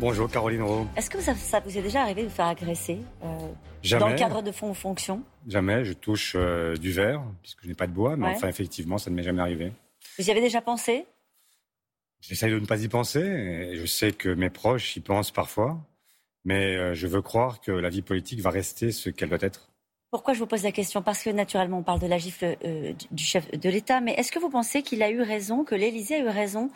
Bonjour Caroline Rowe. Est-ce que ça, vous est déjà arrivé de vous faire agresser Jamais. dans le cadre de fond fonction? Jamais, je touche du verre, puisque je n'ai pas de bois, mais enfin effectivement, ça ne m'est jamais arrivé. Vous y avez déjà pensé? J'essaye de ne pas y penser, et je sais que mes proches y pensent parfois, mais je veux croire que la vie politique va rester ce qu'elle doit être. Pourquoi je vous pose la question? Parce que naturellement, on parle de la gifle euh, du chef de l'État, mais est-ce que vous pensez qu'il a eu raison, que l'Élysée a eu raison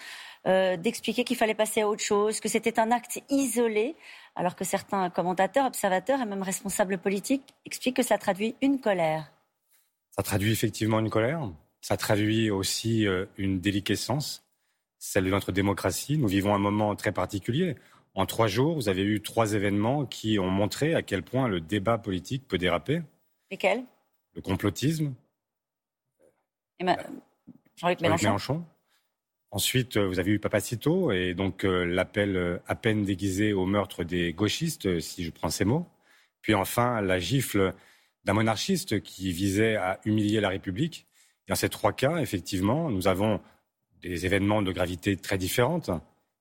euh, d'expliquer qu'il fallait passer à autre chose, que c'était un acte isolé, alors que certains commentateurs, observateurs et même responsables politiques expliquent que ça traduit une colère? Ça traduit effectivement une colère. Ça traduit aussi euh, une déliquescence, celle de notre démocratie. Nous vivons un moment très particulier. En trois jours, vous avez eu trois événements qui ont montré à quel point le débat politique peut déraper. Lesquels? Le complotisme. Jean-Luc Mélenchon. Ensuite, euh, vous avez eu Papacito et donc euh, l'appel euh, à peine déguisé au meurtre des gauchistes, si je prends ces mots. Puis enfin, la gifle d'un monarchiste qui visait à humilier la République. dans ces trois cas, effectivement, nous avons des événements de gravité très différentes,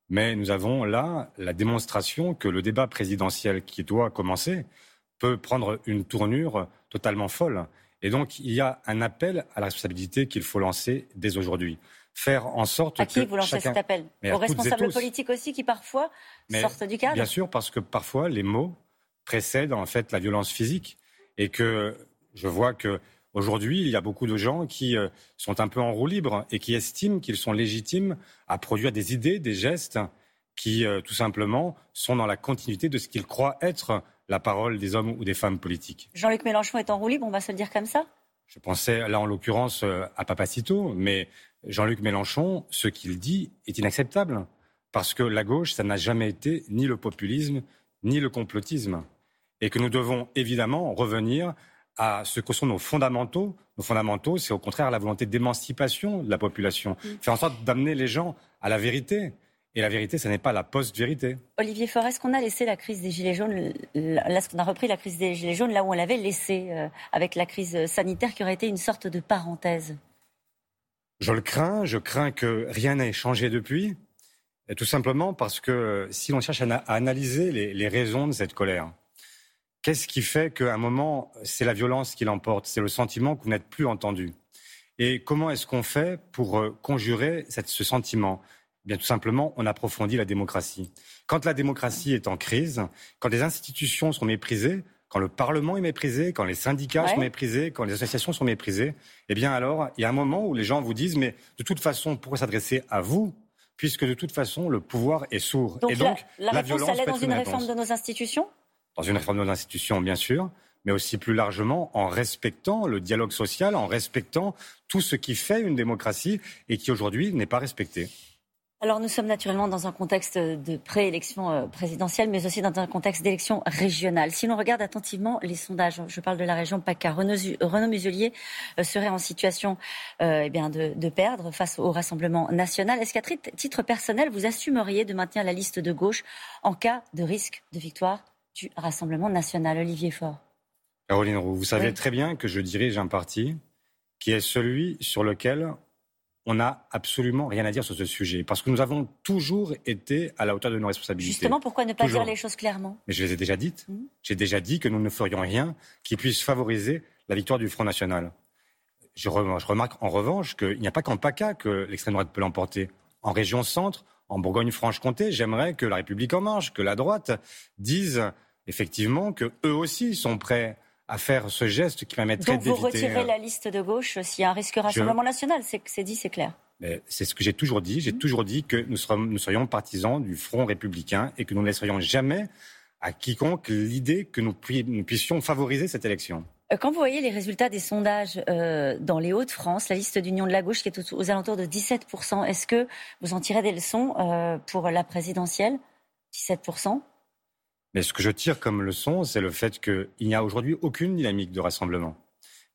mais nous avons là la démonstration que le débat présidentiel qui doit commencer peut prendre une tournure totalement folle. Et donc, il y a un appel à la responsabilité qu'il faut lancer dès aujourd'hui. Faire en sorte à qui vous lancez cet appel Aux responsables politiques aussi qui parfois sortent du cadre Bien sûr, parce que parfois les mots précèdent en fait la violence physique. Et que je vois que Aujourd'hui, il y a beaucoup de gens qui euh, sont un peu en roue libre et qui estiment qu'ils sont légitimes à produire des idées, des gestes qui, euh, tout simplement, sont dans la continuité de ce qu'ils croient être la parole des hommes ou des femmes politiques. Jean-Luc Mélenchon est en roue libre, on va se le dire comme ça? Je pensais là en l'occurrence euh, à Papacito, mais Jean-Luc Mélenchon, ce qu'il dit est inacceptable. Parce que la gauche, ça n'a jamais été ni le populisme, ni le complotisme. Et que nous devons évidemment revenir à ce que sont nos fondamentaux. Nos fondamentaux, c'est au contraire la volonté d'émancipation de la population. Mm. Faire en sorte d'amener les gens à la vérité. Et la vérité, ce n'est pas la post-vérité. Olivier Faure, est-ce qu'on a laissé la crise des Gilets jaunes, là, qu'on a repris la crise des Gilets jaunes là où on l'avait laissé, euh, avec la crise sanitaire qui aurait été une sorte de parenthèse. Je le crains, je crains que rien n'ait changé depuis, tout simplement parce que si l'on cherche à, analyser les, raisons de cette colère, qu'est-ce qui fait qu'à un moment, c'est la violence qui l'emporte, c'est le sentiment que vous n'êtes plus entendu? Et comment est-ce qu'on fait pour euh, conjurer ce sentiment? Bien tout simplement, on approfondit la démocratie. Quand la démocratie est en crise, quand les institutions sont méprisées, quand le Parlement est méprisé, quand les syndicats sont méprisés, quand les associations sont méprisées, eh bien alors, il y a un moment où les gens vous disent, mais de toute façon, pourquoi s'adresser à vous puisque de toute façon, le pouvoir est sourd. Donc, et donc, la, la, réponse, elle est dans une, réforme de nos institutions? Dans une réforme de nos institutions, bien sûr, mais aussi plus largement en respectant le dialogue social, en respectant tout ce qui fait une démocratie et qui aujourd'hui n'est pas respecté. Alors nous sommes naturellement dans un contexte de préélection euh, présidentielle, mais aussi dans un contexte d'élection régionale. Si l'on regarde attentivement les sondages, je parle de la région PACA, Renaud, Muselier euh, serait en situation euh, eh bien de, de, perdre face au Rassemblement national. Est-ce qu'à titre personnel, vous assumeriez de maintenir la liste de gauche en cas de risque de victoire du Rassemblement national? Olivier Faure. Caroline Roux, vous savez très bien que je dirige un parti qui est celui sur lequel on n'a absolument rien à dire sur ce sujet. Parce que nous avons toujours été à la hauteur de nos responsabilités. Justement, pourquoi ne pas dire les choses clairement? Mais je les ai déjà dites. Mmh. J'ai déjà dit que nous ne ferions rien qui puisse favoriser la victoire du Front National. Je, remarque en revanche qu'il n'y a pas qu'en PACA que l'extrême droite peut l'emporter. En région centre, en Bourgogne-Franche-Comté, j'aimerais que la République en marche, que la droite dise effectivement que eux aussi sont prêts à faire ce geste qui permettrait d'éviter... Donc vous retirez euh, la liste de gauche s'il y a un risque Rassemblement national, c'est dit, c'est clair. C'est ce que j'ai toujours dit. J'ai mmh. toujours dit que nous, nous serions partisans du Front républicain et que nous ne laisserions jamais à quiconque l'idée que nous, puissions favoriser cette élection. Euh, quand vous voyez les résultats des sondages euh, dans les Hauts-de-France, la liste d'union de la gauche qui est aux, alentours de 17%, est-ce que vous en tirez des leçons pour la présidentielle? 17% mais ce que je tire comme leçon, c'est le fait qu'il n'y a aujourd'hui aucune dynamique de rassemblement.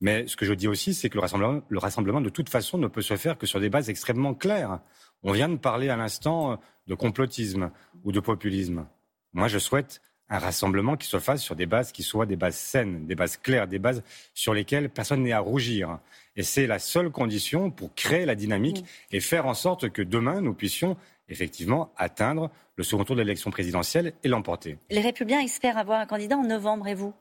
Mais ce que je dis aussi, c'est que le rassemblement, le rassemblement, de toute façon, ne peut se faire que sur des bases extrêmement claires. On vient de parler à l'instant de complotisme ou de populisme. Moi, je souhaite un rassemblement qui se fasse sur des bases qui soient des bases saines, des bases claires, des bases sur lesquelles personne n'est à rougir. Et c'est la seule condition pour créer la dynamique et faire en sorte que demain, nous puissions effectivement atteindre le second tour de l'élection présidentielle et l'emporter. Les Républicains espèrent avoir un candidat en novembre et vous?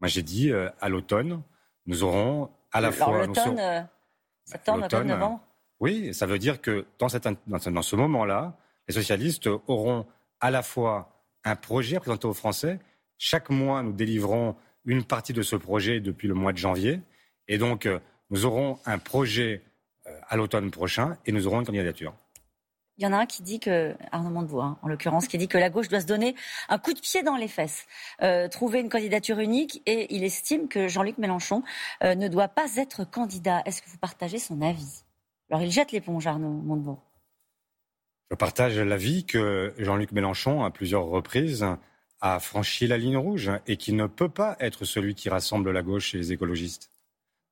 Moi j'ai dit euh, à l'automne, nous aurons à la fois... L'automne, euh, septembre, octobre, novembre? Oui, ça veut dire que dans, cette, dans ce moment-là, les socialistes auront à la fois un projet à présenter aux Français. Chaque mois, nous délivrons une partie de ce projet depuis le mois de janvier. Et donc, euh, nous aurons un projet euh, à l'automne prochain et nous aurons une candidature. Il y en a un qui dit que, Arnaud Montebourg, hein, en l'occurrence, qui dit que la gauche doit se donner un coup de pied dans les fesses, euh, trouver une candidature unique, et il estime que Jean-Luc Mélenchon ne doit pas être candidat. Est-ce que vous partagez son avis? Alors il jette l'éponge, Arnaud Montebourg. Je partage l'avis que Jean-Luc Mélenchon, à plusieurs reprises, a franchi la ligne rouge et qui ne peut pas être celui qui rassemble la gauche et les écologistes.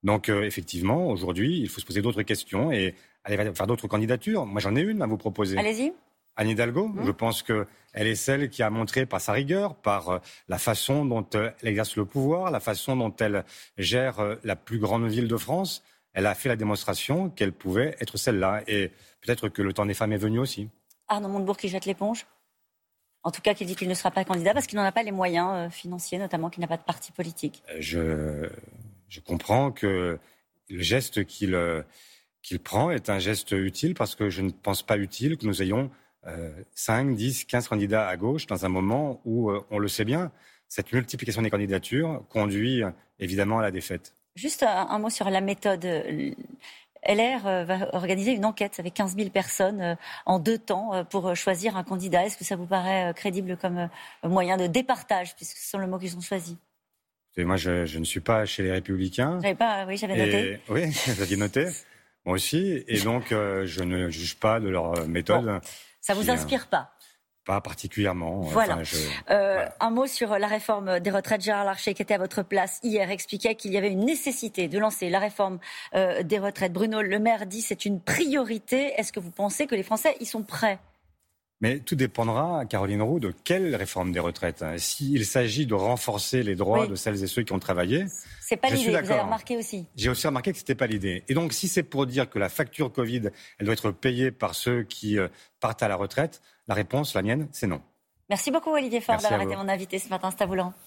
Donc euh, effectivement, aujourd'hui, il faut se poser d'autres questions et aller faire d'autres candidatures. Moi, j'en ai une à vous proposer. Allez-y. Anne Hidalgo, mmh. je pense qu'elle est celle qui a montré par sa rigueur, par euh, la façon dont euh, elle exerce le pouvoir, la façon dont elle gère la plus grande ville de France, elle a fait la démonstration qu'elle pouvait être celle-là. Et peut-être que le temps des femmes est venu aussi. Arnaud Montebourg qui jette l'éponge en tout cas, qui dit qu'il ne sera pas candidat parce qu'il n'en a pas les moyens financiers, notamment qu'il n'a pas de parti politique. Je, je comprends que le geste euh, qu'il prend est un geste utile parce que je ne pense pas utile que nous ayons 5, 10, 15 candidats à gauche dans un moment où, on le sait bien, cette multiplication des candidatures conduit évidemment à la défaite. Juste un mot sur la méthode. LR euh, va organiser une enquête avec 15 000 personnes euh, en deux temps euh, pour choisir un candidat. Est-ce que ça vous paraît crédible comme moyen de départage, puisque ce sont le mot qu'ils ont choisi moi, je, ne suis pas chez les Républicains. J'avais pas, oui, j'avais noté. oui, aviez noté. Moi aussi. Et donc, je ne juge pas de leur méthode. ça vous inspire pas? Pas particulièrement. Voilà. Euh, un mot sur la réforme des retraites. Gérard Larcher, qui était à votre place hier, expliquait qu'il y avait une nécessité de lancer la réforme euh, des retraites. Bruno Le Maire dit c'est une priorité. Est-ce que vous pensez que les Français y sont prêts? Mais tout dépendra, Caroline Roux, de quelle réforme des retraites. S'il s'agit de renforcer les droits de celles et ceux qui ont travaillé. C'est pas l'idée, vous avez remarqué aussi. J'ai aussi remarqué que ce n'était pas l'idée. Et donc, si c'est pour dire que la facture Covid, elle doit être payée par ceux qui euh, partent à la retraite, la réponse, la mienne, c'est non. Merci beaucoup, Olivier Faure, d'avoir été mon invité ce matin. Vous,